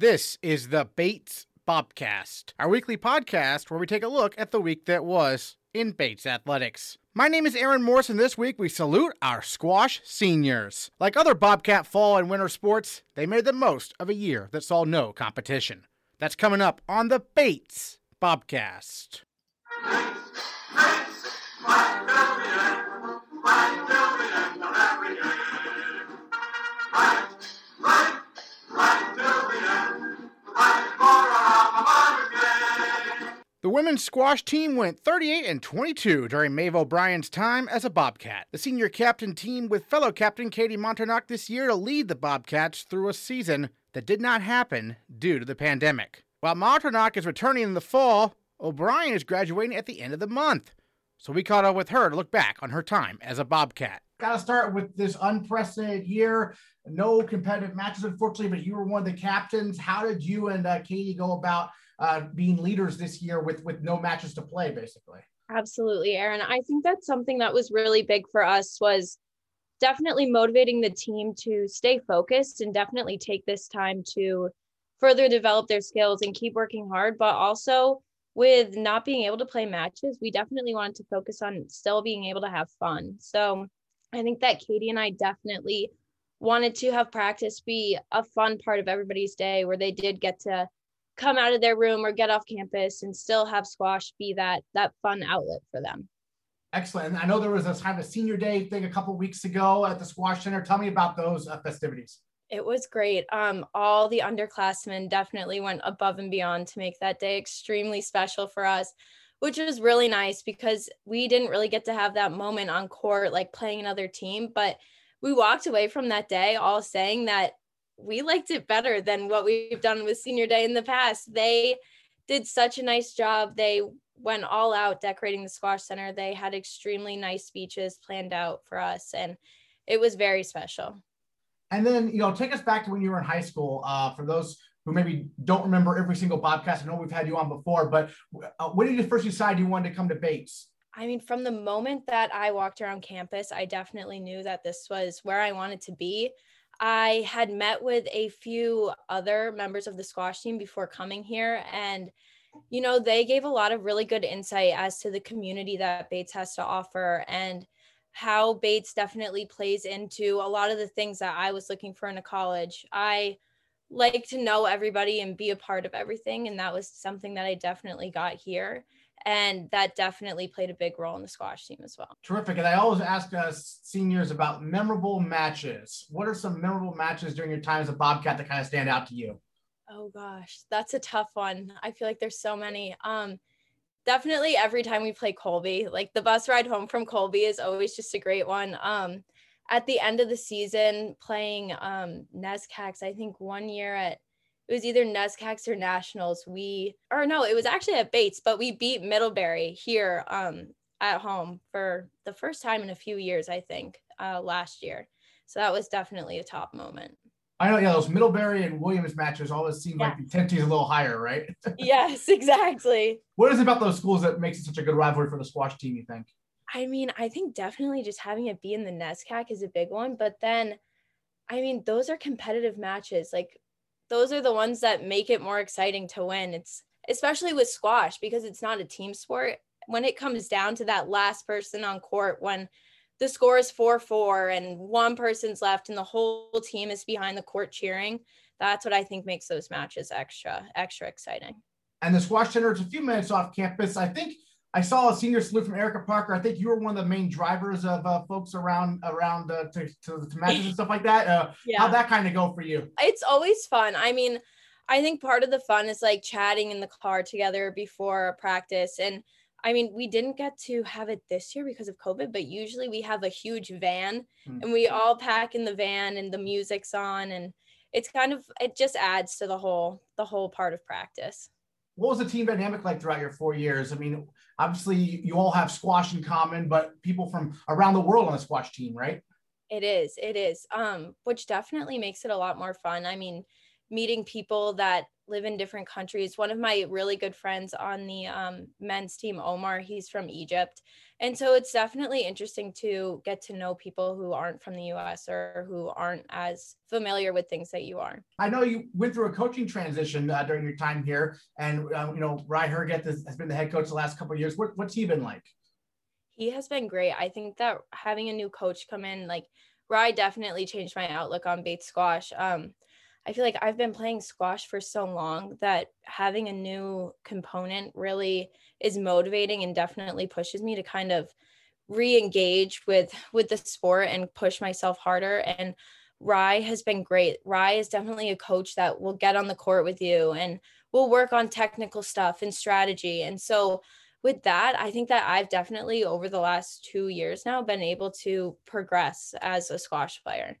This is the Bates Bobcast, our weekly podcast where we take a look at the week that was in Bates athletics. My name is Aaron Morris, and this week we salute our squash seniors. Like other Bobcat fall and winter sports, they made the most of a year that saw no competition. That's coming up on the Bates Bobcast. The women's squash team went 38 and 22 during Maeve O'Brien's time as a Bobcat. The senior captain team with fellow captain Katie Montagnard this year to lead the Bobcats through a season that did not happen due to the pandemic. While Montagnard is returning in the fall, O'Brien is graduating at the end of the month. So we caught up with her to look back on her time as a Bobcat. Got to start with this unprecedented year. No competitive matches, unfortunately, but you were one of the captains. How did you and uh, Katie go about uh, being leaders this year with with no matches to play, basically? Absolutely, Aaron. I think that's something that was really big for us was definitely motivating the team to stay focused and definitely take this time to further develop their skills and keep working hard, but also with not being able to play matches, we definitely wanted to focus on still being able to have fun. So I think that Katie and I definitely wanted to have practice be a fun part of everybody's day where they did get to come out of their room or get off campus and still have squash be that that fun outlet for them. Excellent. And I know there was a kind of a senior day thing a couple weeks ago at the squash center. Tell me about those uh, festivities. It was great. Um, all the underclassmen definitely went above and beyond to make that day extremely special for us, which was really nice because we didn't really get to have that moment on court, like playing another team. But we walked away from that day all saying that we liked it better than what we've done with senior day in the past. They did such a nice job. They went all out decorating the squash center. They had extremely nice speeches planned out for us, and it was very special. And then, you know, take us back to when you were in high school. Uh, for those who maybe don't remember every single podcast, I know we've had you on before, but uh, when did you first decide you wanted to come to Bates? I mean, from the moment that I walked around campus, I definitely knew that this was where I wanted to be. I had met with a few other members of the squash team before coming here, and you know, they gave a lot of really good insight as to the community that Bates has to offer and how Bates definitely plays into a lot of the things that I was looking for in a college. I like to know everybody and be a part of everything, and that was something that I definitely got here and that definitely played a big role in the squash team as well. Terrific. And I always ask us seniors about memorable matches. What are some memorable matches during your time as a Bobcat that kind of stand out to you? Oh gosh, that's a tough one. I feel like there's so many. Um, definitely every time we play Colby, like the bus ride home from Colby is always just a great one. Um, at the end of the season, playing um, NESCACs, I think one year at it was either NESCACs or Nationals. We or no, it was actually at Bates, but we beat Middlebury here um, at home for the first time in a few years, I think, uh, last year. So that was definitely a top moment. I know, yeah, those Middlebury and Williams matches always seem yeah. like the intensity is a little higher, right? yes, exactly. What is it about those schools that makes it such a good rivalry for the squash team, you think? I mean, I think definitely just having it be in the NESCAC is a big one, but then I mean, those are competitive matches. Like those are the ones that make it more exciting to win. It's especially with squash because it's not a team sport. When it comes down to that last person on court, when the score is 4 4 and one person's left and the whole team is behind the court cheering, that's what I think makes those matches extra, extra exciting. And the squash center is a few minutes off campus. I think I saw a senior salute from Erica Parker. I think you were one of the main drivers of uh, folks around around uh, to, to, to, matches and stuff like that. Uh, yeah. How'd that kind of go for you? It's always fun. I mean, I think part of the fun is like chatting in the car together before practice. And I mean, we didn't get to have it this year because of COVID, but usually we have a huge van mm-hmm. and we all pack in the van and the music's on and it's kind of it just adds to the whole the whole part of practice what was the team dynamic like throughout your four years? I mean, obviously you all have squash in common, but people from around the world on the squash team, right? It is. It is. Um, which definitely makes it a lot more fun. I mean, meeting people that live in different countries. One of my really good friends on the um, men's team, Omar, he's from Egypt. And so it's definitely interesting to get to know people who aren't from the US or who aren't as familiar with things that you are. I know you went through a coaching transition uh, during your time here. And, uh, you know, Rei Hergeth has been the head coach the last couple of years. What, what's he been like? He has been great. I think that having a new coach come in, like, Rei definitely changed my outlook on Bates squash. Um, I feel like I've been playing squash for so long that having a new component really is motivating and definitely pushes me to kind of re-engage with with the sport and push myself harder and Rei has been great. Rei is definitely a coach that will get on the court with you and will work on technical stuff and strategy. And so with that, I think that I've definitely over the last 2 years now been able to progress as a squash player.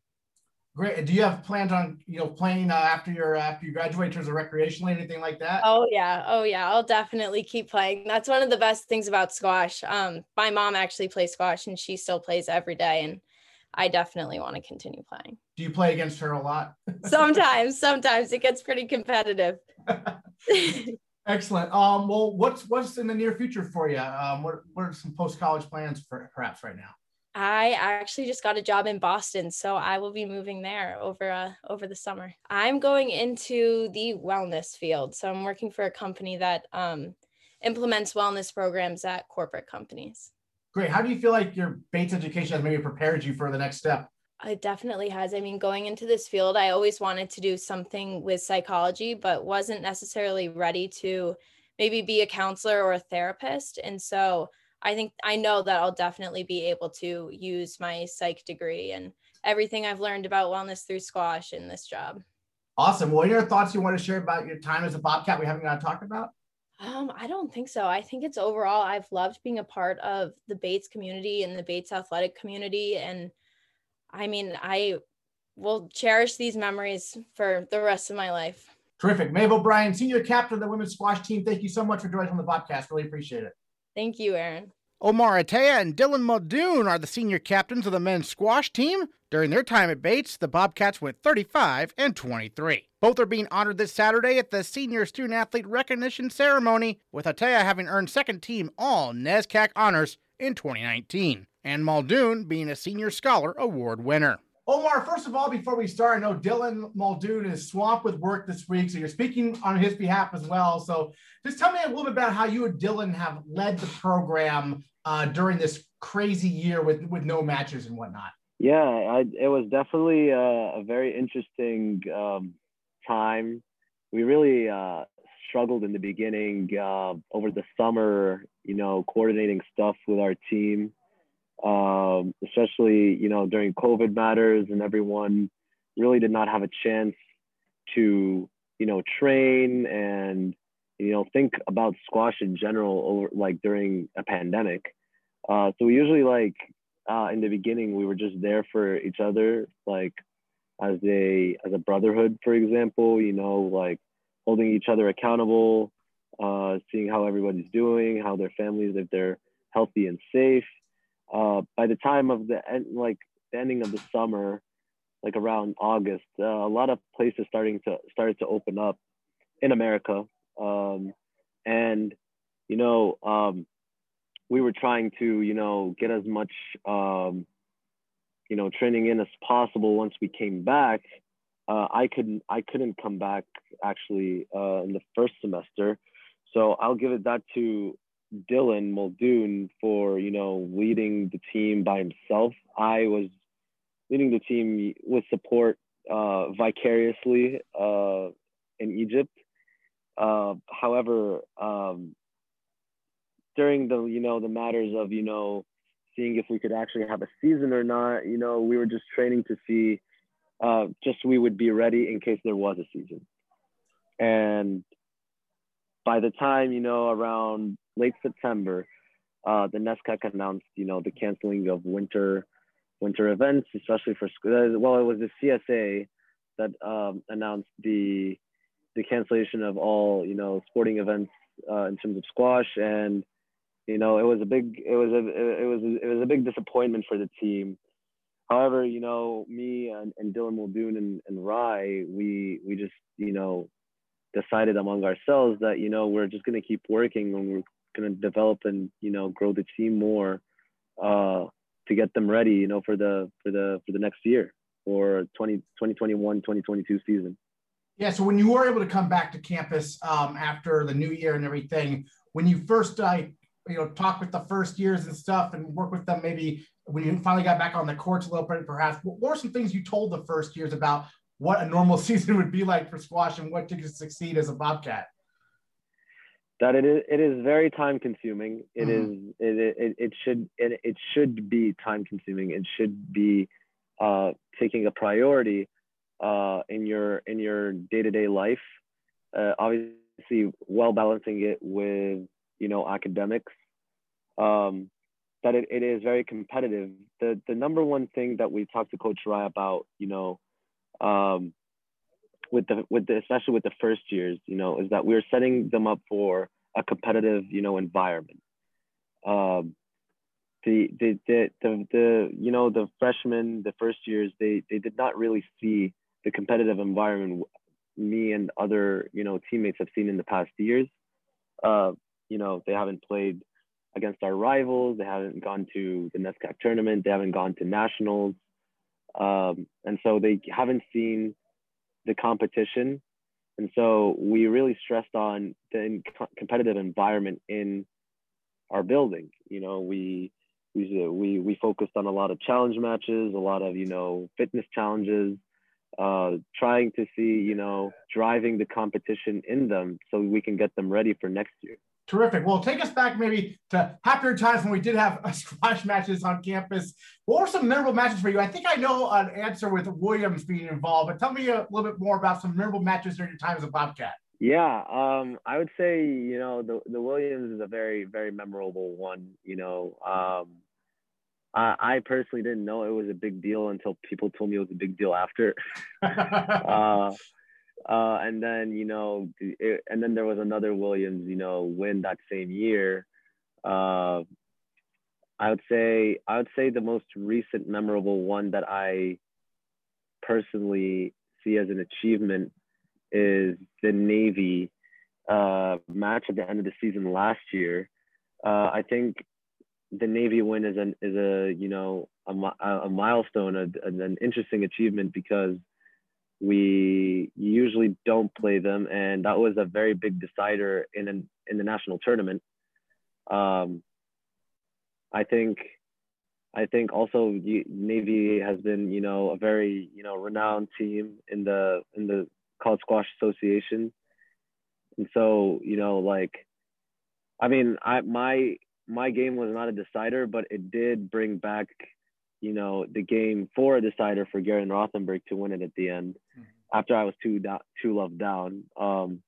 Great. Do you have plans on you know playing uh, after your uh, after you graduate in terms of recreationally anything like that? Oh yeah, oh yeah. I'll definitely keep playing. That's one of the best things about squash. Um, my mom actually plays squash and she still plays every day, and I definitely want to continue playing. Do you play against her a lot? sometimes, sometimes it gets pretty competitive. Excellent. Um, well, what's what's in the near future for you? Um, what what are some post college plans for perhaps right now? I actually just got a job in Boston, so I will be moving there over uh, over the summer. I'm going into the wellness field, so I'm working for a company that um, implements wellness programs at corporate companies. Great. How do you feel like your Bates education has maybe prepared you for the next step? It definitely has. I mean, going into this field, I always wanted to do something with psychology, but wasn't necessarily ready to maybe be a counselor or a therapist. And so I think I know that I'll definitely be able to use my psych degree and everything I've learned about wellness through squash in this job. Awesome. What are your thoughts you want to share about your time as a Bobcat we haven't got to talk about? Um, I don't think so. I think it's overall, I've loved being a part of the Bates community and the Bates athletic community. And I mean, I will cherish these memories for the rest of my life. Terrific. Maeve O'Brien, senior captain of the women's squash team. Thank you so much for joining on the podcast. Really appreciate it. Thank you, Aaron. Omar Attia and Dylan Muldoon are the senior captains of the men's squash team. During their time at Bates, the Bobcats went 35 and 23. Both are being honored this Saturday at the Senior Student Athlete Recognition Ceremony, with Attia having earned second team All NESCAC honors in 2019, and Muldoon being a Senior Scholar Award winner. Omar, first of all, before we start, I know Dylan Muldoon is swamped with work this week, so you're speaking on his behalf as well. So just tell me a little bit about how you and Dylan have led the program uh, during this crazy year with, with no matches and whatnot. Yeah, I, it was definitely a, a very interesting um, time. We really uh, struggled in the beginning uh, over the summer, you know, coordinating stuff with our team um, especially you know during COVID matters, and everyone really did not have a chance to you know train and you know think about squash in general over like during a pandemic. Uh, so we usually like uh, in the beginning we were just there for each other, like as a as a brotherhood, for example. You know, like holding each other accountable, uh, seeing how everybody's doing, how their families, if they're healthy and safe uh, by the time of the end, like the ending of the summer, like around August, uh, a lot of places starting to started to open up in America, um, and you know, um, we were trying to you know get as much um, you know training in as possible once we came back. Uh, I couldn't I couldn't come back actually uh, in the first semester, so I'll give it that to Dylan Muldoon for you know leading the team by himself. I was leading the team with support uh, vicariously uh, in Egypt. Uh, however, um, during the you know the matters of you know seeing if we could actually have a season or not, you know we were just training to see uh, just we would be ready in case there was a season. And by the time you know around late September, uh, the NESCAC announced, you know, the canceling of winter winter events, especially for uh, well, it was the CSA that um, announced the the cancellation of all, you know, sporting events uh, in terms of squash, and you know, it was a big, it was a, it was, a, it was a big disappointment for the team. however, you know, me and, and Dylan Muldoon and, and Rei, we we just you know decided among ourselves that you know we're just gonna keep working and we're gonna develop and you know grow the team more uh, to get them ready, you know, for the for the for the next year or 20, 2021 2022 season. Yeah. So when you were able to come back to campus um, after the new year and everything, when you first uh, you know talk with the first years and stuff and work with them, maybe when you finally got back on the courts a little bit, perhaps what were some things you told the first years about what a normal season would be like for squash and what to succeed as a Bobcat? That it is, it is very time consuming. It mm-hmm. is it, it, it should it, it should be time consuming. It should be uh, taking a priority uh, in your in your day to day life. Uh, obviously, well balancing it with you know academics. Um, that it, it is very competitive. The the number one thing that we talked to Coach Rei about, you know, um, with the with the especially with the first years, you know, is that we're setting them up for a competitive, you know, environment. Um, the, the the the the you know the freshmen, the first years, they they did not really see the competitive environment me and other you know teammates have seen in the past years. Uh, you know, they haven't played against our rivals. They haven't gone to the NESCAC tournament. They haven't gone to nationals. Um, and so they haven't seen the competition. And so we really stressed on the competitive environment in our building. You know, we we we we focused on a lot of challenge matches, a lot of you know fitness challenges, uh, trying to see you know driving the competition in them so we can get them ready for next year. Terrific. Well, take us back maybe to happier times when we did have squash matches on campus. What were some memorable matches for you? I think I know an answer with Williams being involved, but tell me a little bit more about some memorable matches during your time as a Bobcat. Yeah, um, I would say you know the the Williams is a very very memorable one. You know, um, I, I personally didn't know it was a big deal until people told me it was a big deal after. uh, uh, and then you know, it, and then there was another Williams, you know, win that same year. Uh, I would say I would say the most recent memorable one that I personally see as an achievement is the Navy uh, match at the end of the season last year. Uh, I think the Navy win is an is a you know a, a milestone, a, an interesting achievement because we usually don't play them, and that was a very big decider in an, in the national tournament. Um, I think I think also Navy has been you know a very you know renowned team in the in the college squash association, and so you know like I mean I my my game was not a decider, but it did bring back you know, the game for a decider for Garen Rothenberg to win it at the end mm-hmm. after I was two do- two love down. Um,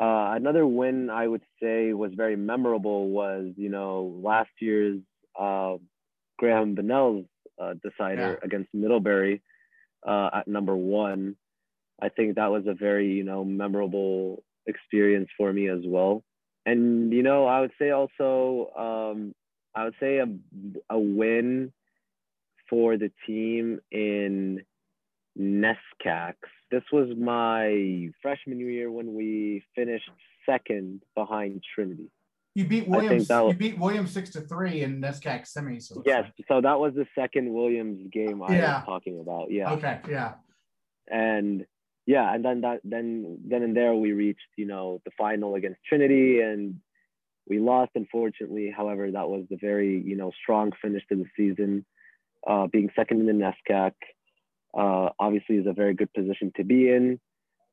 uh, another win I would say was very memorable was you know last year's uh, Graham Bennell's uh, decider yeah. against Middlebury uh, at number one. I think that was a very you know memorable experience for me as well. And you know I would say also um, I would say a, a win for the team in NESCAC. This was my freshman year when we finished second behind Trinity. You beat Williams. Was, you beat Williams six to three in NESCAC semis. So yes, so that was the second Williams game I yeah. was talking about. Yeah. Okay. Yeah. And yeah, and then that then then and there we reached you know the final against Trinity, and we lost, unfortunately. However, that was the very, you know, strong finish to the season. Uh, being second in the NESCAC, uh, obviously, is a very good position to be in.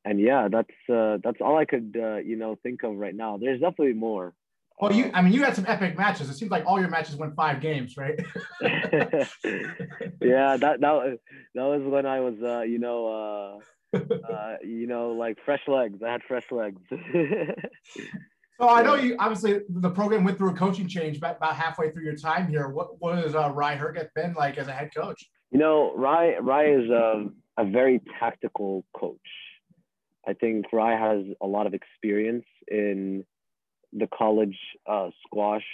And yeah, that's uh, that's all I could, uh, you know, think of right now. There's definitely more. Well, you, I mean, you had some epic matches. It seems like all your matches went five games, right? yeah, that that that was when I was, uh, you know, uh, uh, you know, like fresh legs. I had fresh legs. So I know you obviously the program went through a coaching change about, about halfway through your time here. What was has uh, Rei Hergeth been like as a head coach? You know, Rei Rei is a, a very tactical coach. I think Rei has a lot of experience in the college uh, squash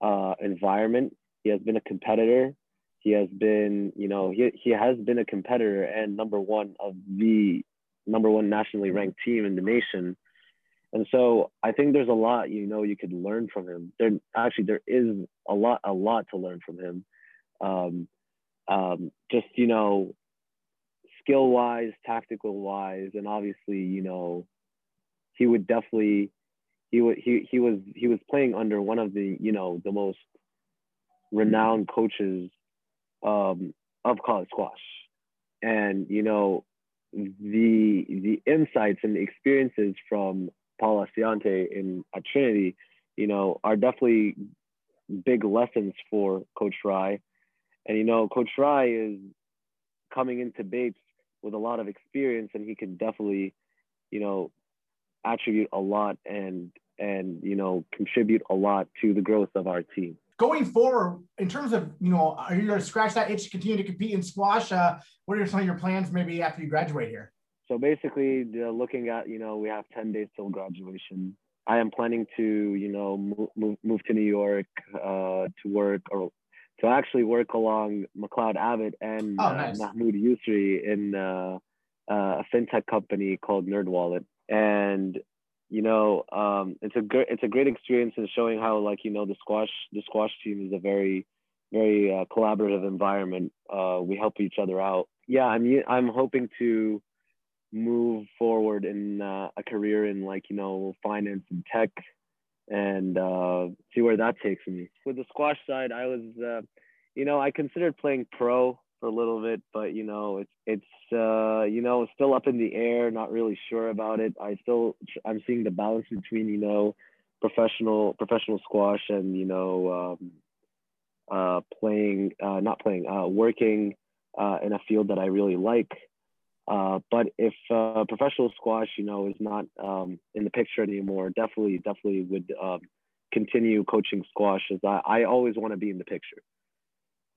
uh, environment. He has been a competitor. he has been, you know, he, he has been a competitor and number one of the number one nationally ranked team in the nation. And so I think there's a lot, you know, you could learn from him. There actually there is a lot, a lot to learn from him. Um, um, just you know, skill wise, tactical wise, and obviously, you know, he would definitely he would he he was he was playing under one of the you know the most renowned coaches um, of college squash, and you know the the insights and the experiences from Paul Assaiante in at Trinity, you know, are definitely big lessons for Coach Rei. And you know, Coach Rei is coming into Bates with a lot of experience, and he can definitely, you know, attribute a lot and and you know contribute a lot to the growth of our team going forward, in terms of, you know, are you going to scratch that itch to continue to compete in squash? Uh, what are some of your plans maybe after you graduate here? So basically, uh, looking at, you know, we have 10 days till graduation. I am planning to, you know, move, move to New York uh, to work or to actually work along McLeod Abbott and oh, uh. Mahmoud Yusri in uh, uh, a fintech company called NerdWallet. And you know, um, it's a great it's a great experience in showing how like you know the squash the squash team is a very very uh, collaborative environment. Uh, we help each other out. Yeah, I'm I'm hoping to move forward in uh, a career in like you know finance and tech, and uh, see where that takes me. With the squash side, I was uh, you know I considered playing pro for a little bit, but you know, it's it's uh, you know still up in the air. Not really sure about it. I still I'm seeing the balance between you know professional professional squash and you know um, uh, playing uh, not playing uh, working uh, in a field that I really like. Uh, but if uh, professional squash, you know, is not um, in the picture anymore, definitely, definitely would um, continue coaching squash. As I, I always want to be in the picture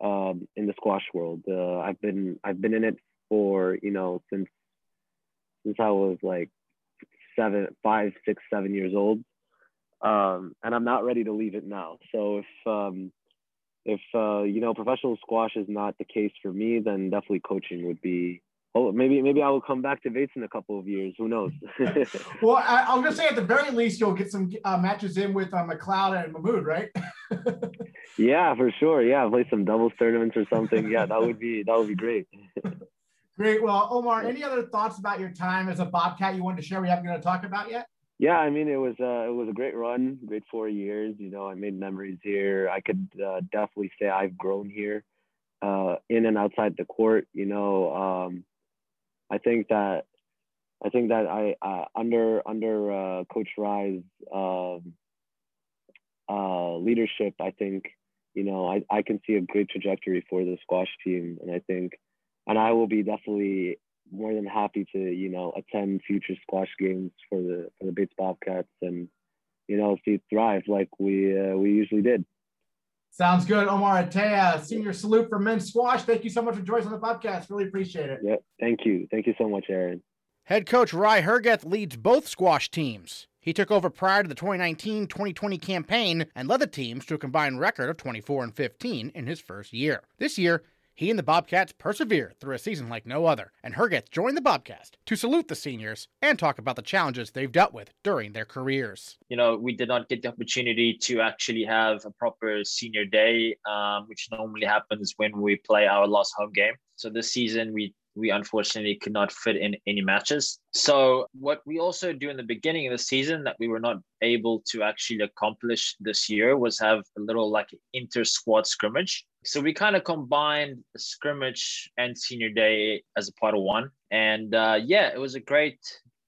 um, in the squash world. Uh, I've been I've been in it for you know since since I was like seven, five, six, seven years old, um, and I'm not ready to leave it now. So if um, if uh, you know professional squash is not the case for me, then definitely coaching would be Oh, maybe maybe I will come back to Bates in a couple of years. Who knows? well, I, am gonna say at the very least you'll get some uh, matches in with uh, McLeod and Mahmoud, right? yeah, for sure. Yeah, play some doubles tournaments or something. Yeah, that would be that would be great. great. Well, Omar, any other thoughts about your time as a Bobcat you wanted to share? We haven't to talk about yet. Yeah, I mean it was uh, it was a great run, great four years. You know, I made memories here. I could uh, definitely say I've grown here, uh, in and outside the court. You know. Um, I think that I think that I uh, under under uh, Coach Rei's um, uh, leadership, I think you know I, I can see a great trajectory for the squash team, and I think and I will be definitely more than happy to you know attend future squash games for the for the Bates Bobcats and you know see thrive like we uh, we usually did. Sounds good. Omar Attia, senior salute for men's squash. Thank you so much for joining us on the podcast. Really appreciate it. Yep. thank you. Thank you so much, Aaron. Head coach Rei Hergeth leads both squash teams. He took over prior to the 2019-2020 campaign and led the teams to a combined record of 24 and 15 in his first year. This year, he and the Bobcats persevere through a season like no other, and Hergeth joined the Bobcast to salute the seniors and talk about the challenges they've dealt with during their careers. You know, we did not get the opportunity to actually have a proper senior day, um, which normally happens when we play our last home game. So this season, we we unfortunately could not fit in any matches. So what we also do in the beginning of the season that we were not able to actually accomplish this year was have a little like inter squad scrimmage. So we kind of combined scrimmage and senior day as a part of one. And uh, yeah, it was a great,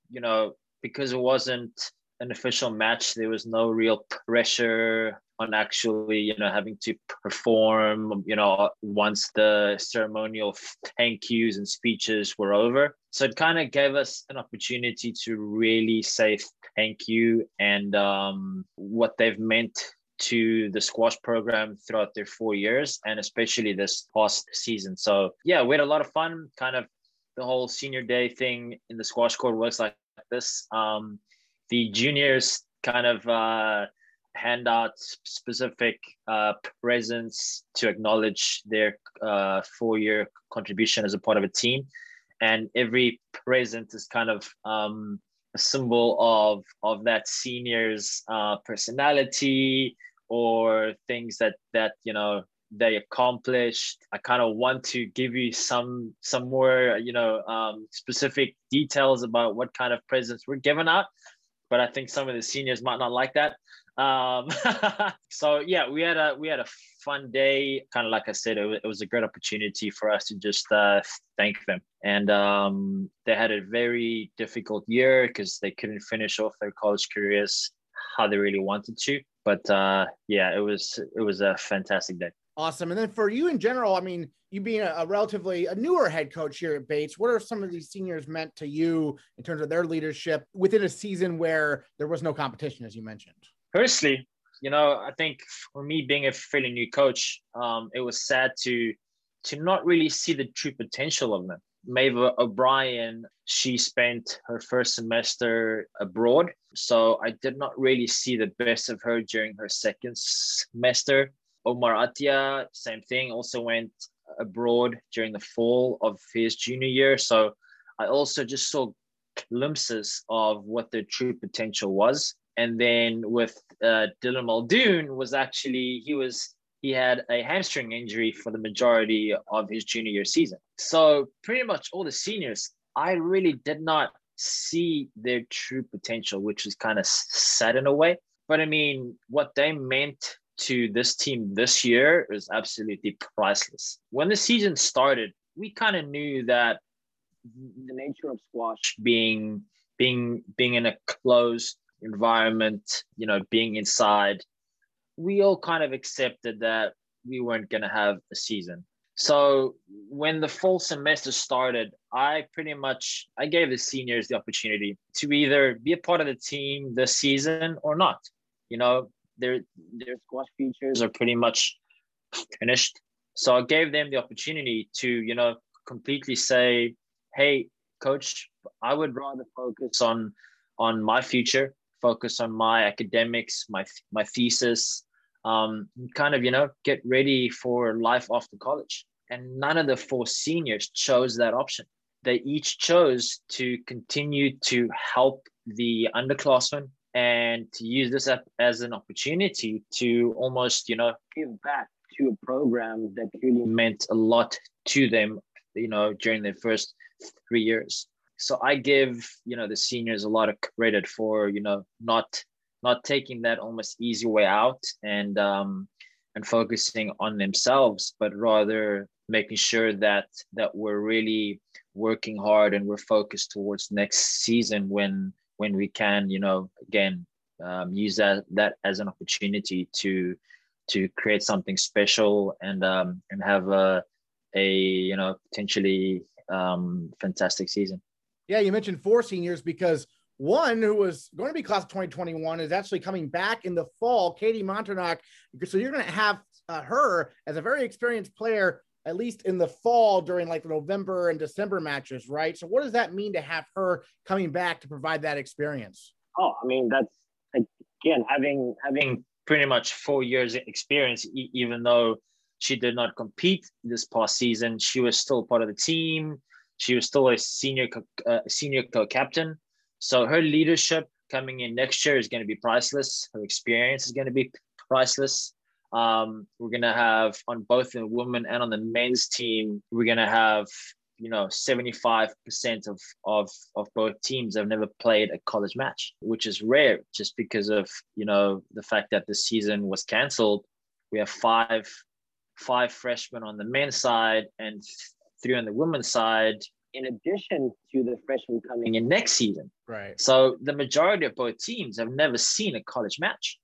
you know, because it wasn't an official match, there was no real pressure on actually, you know, having to perform, you know, once the ceremonial thank yous and speeches were over. So it kind of gave us an opportunity to really say thank you and um, what they've meant to the squash program throughout their four years and especially this past season. So yeah, we had a lot of fun. Kind of the whole senior day thing in the squash court works like this. Um, the juniors kind of uh, hand out specific uh, presents to acknowledge their uh, four-year contribution as a part of a team, and every present is kind of um, a symbol of of that senior's uh, personality or things that that you know they accomplished. I kind of want to give you some some more you know um, specific details about what kind of presents were given out, but I think some of the seniors might not like that. Um, so yeah, we had a we had a fun day. Kind of like I said, it was, it was a great opportunity for us to just uh, thank them. And um, they had a very difficult year because they couldn't finish off their college careers how they really wanted to. But uh, yeah, it was it was a fantastic day. Awesome. And then for you in general, I mean, you being a, a, relatively a newer head coach here at Bates, what are some of these seniors meant to you in terms of their leadership within a season where there was no competition, as you mentioned? Personally, you know, I think for me being a fairly new coach, um, it was sad to to not really see the true potential of them. Maeve O'Brien, she spent her first semester abroad. So I did not really see the best of her during her second semester. Omar Attia, same thing, also went abroad during the fall of his junior year. So I also just saw glimpses of what their true potential was. And then with uh, Dylan Muldoon was actually he was he had a hamstring injury for the majority of his junior year season. So pretty much all the seniors, I really did not see their true potential, which was kind of sad in a way. But I mean, what they meant to this team this year is absolutely priceless. When the season started, we kind of knew that the nature of squash being being being in a closed environment, you know, being inside, we all kind of accepted that we weren't going to have a season. So when the fall semester started, I pretty much I gave the seniors the opportunity to either be a part of the team this season or not. You know, their their squash features are pretty much finished. So I gave them the opportunity to, you know, completely say, "Hey, coach, I would rather focus on on my future focus on my academics, my my thesis, um, kind of you know get ready for life after college. And none of the four seniors chose that option. They each chose to continue to help the underclassmen and to use this as an opportunity to almost you know give back to a program that really meant a lot to them you know during their first three years so I give you know the seniors a lot of credit for you know not not taking that almost easy way out and um, and focusing on themselves, but rather making sure that that we're really working hard and we're focused towards next season when when we can you know again um, use that that as an opportunity to to create something special and um, and have a a you know potentially um, fantastic season. Yeah, you mentioned four seniors because one who was going to be class of 2021 is actually coming back in the fall, Katie Monternock. So you're going to have uh, her as a very experienced player, at least in the fall during like the November and December matches, right? So what does that mean to have her coming back to provide that experience? Oh, I mean, that's again, having, having pretty much four years experience, even though she did not compete this past season, she was still part of the team she was still a senior uh, senior co-captain. So her leadership coming in next year is going to be priceless. Her experience is going to be priceless. Um, we're going to have on both the women and on the men's team, we're going to have you know 75% of, of of both teams have never played a college match which is rare just because of you know the fact that the season was canceled we have five five freshmen on the men's side and three on the women's side, in addition to the freshmen coming in next season. Right. So the majority of both teams have never seen a college match.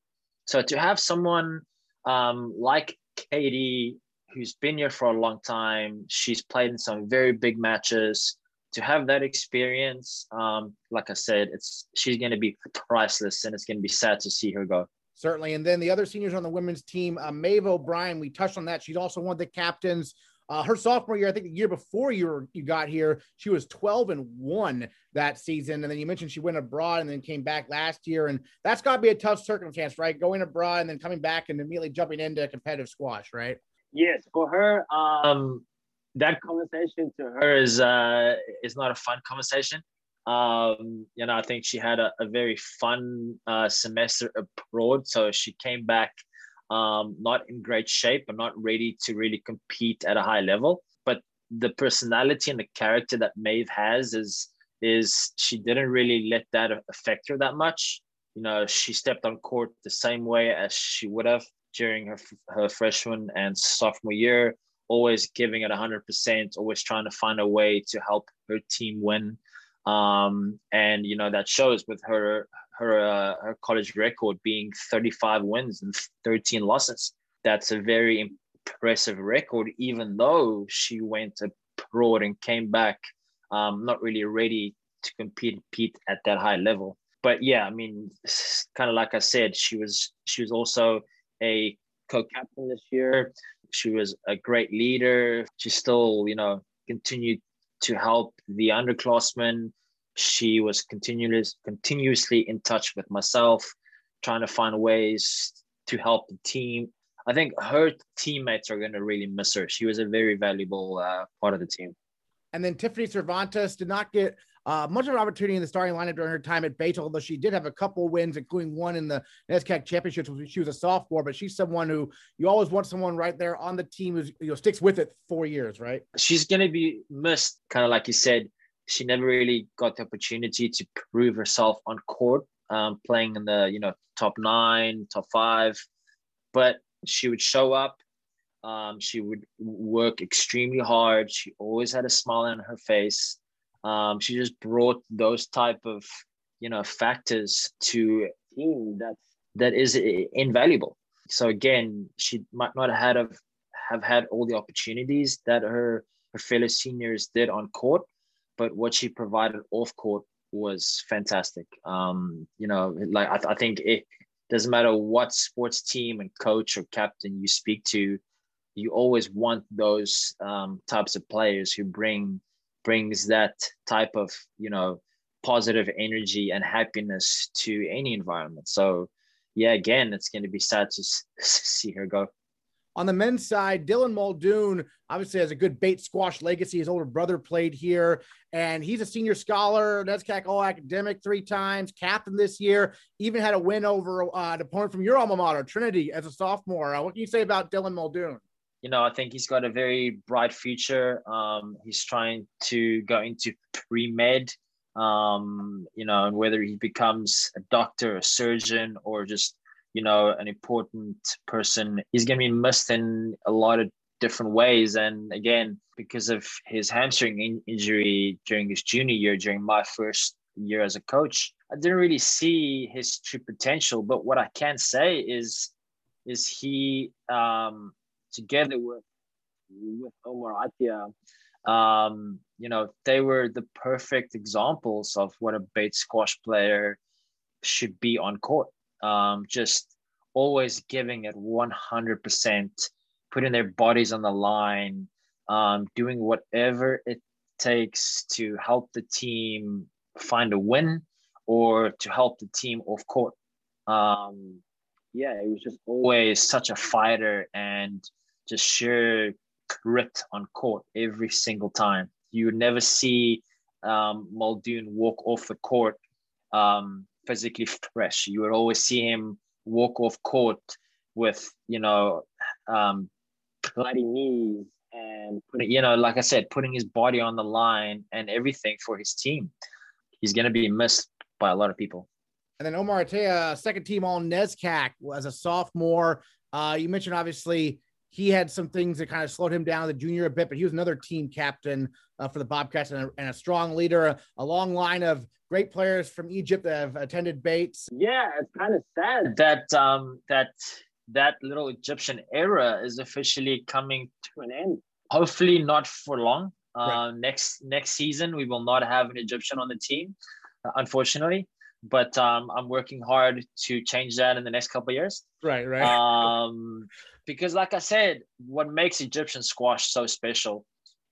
So to have someone um, like Katie, who's been here for a long time, she's played in some very big matches. To have that experience, um, like I said, it's she's going to be priceless, and it's going to be sad to see her go. Certainly, and then the other seniors on the women's team, uh, Maeve O'Brien. We touched on that. She's also one of the captains Uh, her sophomore year, I think the year before you were, you got here, she was 12 and one that season. And then you mentioned she went abroad and then came back last year. And that's got to be a tough circumstance, right? Going abroad and then coming back and immediately jumping into competitive squash, right? Yes, for her, um, that conversation to her is uh, is not a fun conversation. Um, you know, I think she had a, a very fun uh, semester abroad, so she came back um, not in great shape and not ready to really compete at a high level. But the personality and the character that Maeve has is is she didn't really let that affect her that much. You know, she stepped on court the same way as she would have during her her freshman and sophomore year, always giving it 100%, always trying to find a way to help her team win. Um, and you know that shows with her her uh, her college record being 35 wins and 13 losses. That's a very impressive record, even though she went abroad and came back um, not really ready to compete, compete at that high level. But yeah, I mean, kind of like I said, she was she was also a co-captain this year. She was a great leader. She still, you know, continued to help the underclassmen. She was continuous, continuously in touch with myself, trying to find ways to help the team. I think her teammates are going to really miss her. She was a very valuable uh, part of the team. And then Tiffany Cervantes did not get uh, much of an opportunity in the starting lineup during her time at Bates, although she did have a couple wins, including one in the NESCAC championships. when She was a sophomore, but she's someone who you always want someone right there on the team who you know sticks with it four years, right? She's going to be missed, kind of like you said. She never really got the opportunity to prove herself on court, um, playing in the you know top nine, top five, but she would show up. Um, she would work extremely hard. She always had a smile on her face um, she just brought those type of you know factors to team that that is invaluable. So again, she might not have have, have had all the opportunities that her her fellow seniors did on court, but what she provided off court was fantastic. Um, you know, like I, th- I think it doesn't matter what sports team and coach or captain you speak to, you always want those um, types of players who bring brings that type of you know positive energy and happiness to any environment so yeah again it's going to be sad to see her go on the men's side, Dylan Muldoon obviously has a good Bates squash legacy. His older brother played here, and he's a senior scholar, NESCAC All Academic three times, captain this year. Even had a win over uh, an opponent from your alma mater, Trinity, as a sophomore. Uh, what can you say about Dylan Muldoon? you know, I think he's got a very bright future. Um, he's trying to go into pre med, um, you know, and whether he becomes a doctor, a surgeon, or just, you know, an important person, he's going to be missed in a lot of different ways. And again, because of his hamstring in- injury during his junior year, during my first year as a coach, I didn't really see his true potential. But what I can say is, is he um, together with with Omar Attia, um, you know, they were the perfect examples of what a Bates squash player should be on court. Um, just always giving it 100%, putting their bodies on the line, um, doing whatever it takes to help the team find a win or to help the team off court. Um, yeah, he was just always such a fighter and just sheer grit on court every single time. You would never see um, Muldoon walk off the court um, physically fresh. You would always see him walk off court with, you know, um, bloody knees and putting, you know, like I said, putting his body on the line and everything for his team. He's going to be missed by a lot of people. And then Omar Attia, second team all NESCAC as a sophomore. Uh, you mentioned obviously he had some things that kind of slowed him down the junior a bit, but he was another team captain uh, for the Bobcats and a, and a strong leader, a, a, long line of great players from Egypt that have attended Bates. Yeah, it's kind of sad that um, that that little Egyptian era is officially coming to an end. Hopefully, not for long. Uh, right. Next next season, we will not have an Egyptian on the team, uh, unfortunately. but um, I'm working hard to change that in the next couple years. Right, right. Um, because, like I said, what makes Egyptian squash so special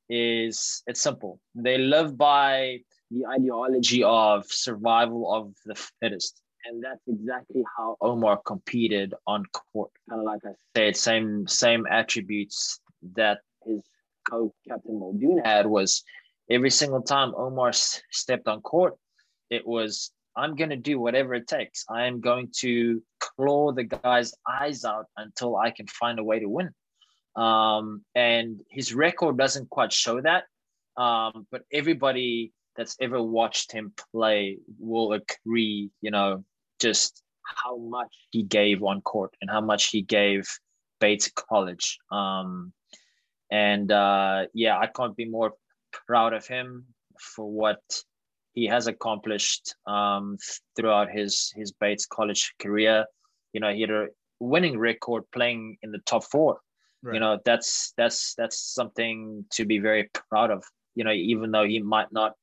is it's simple. They live by the ideology of survival of the fittest. And that's exactly how Omar competed on court. Kind of like I said, same same attributes that his co-captain Muldoon had was every single time Omar s- stepped on court, it was I'm going to do whatever it takes. I am going to claw the guy's eyes out until I can find a way to win. Um, and his record doesn't quite show that. Um, but everybody that's ever watched him play will agree, you know, just how much he gave on court and how much he gave Bates College. Um, and uh, yeah, I can't be more proud of him for what he has accomplished um, throughout his his Bates College career. You know, he had a winning record playing in the top four. Right. You know, that's that's that's something to be very proud of. You know, even though he might not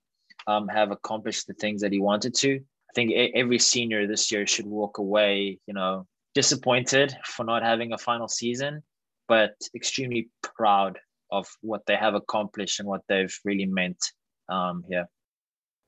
um, have accomplished the things that he wanted to, I think every senior this year should walk away, you know, disappointed for not having a final season, but extremely proud of what they have accomplished and what they've really meant um, here.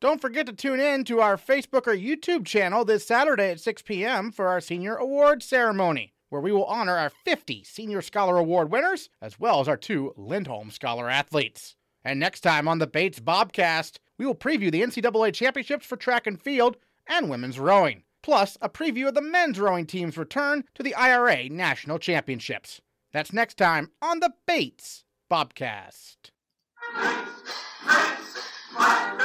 Don't forget to tune in to our Facebook or YouTube channel this Saturday at 6 p.m. for our senior award ceremony, where we will honor our 50 Senior Scholar Award winners, as well as our two Lindholm Scholar athletes. And next time on the Bates Bobcast, we will preview the NCAA championships for track and field and women's rowing, plus a preview of the men's rowing team's return to the IRA National Championships. That's next time on the Bates Bobcast. Bates, Bates, my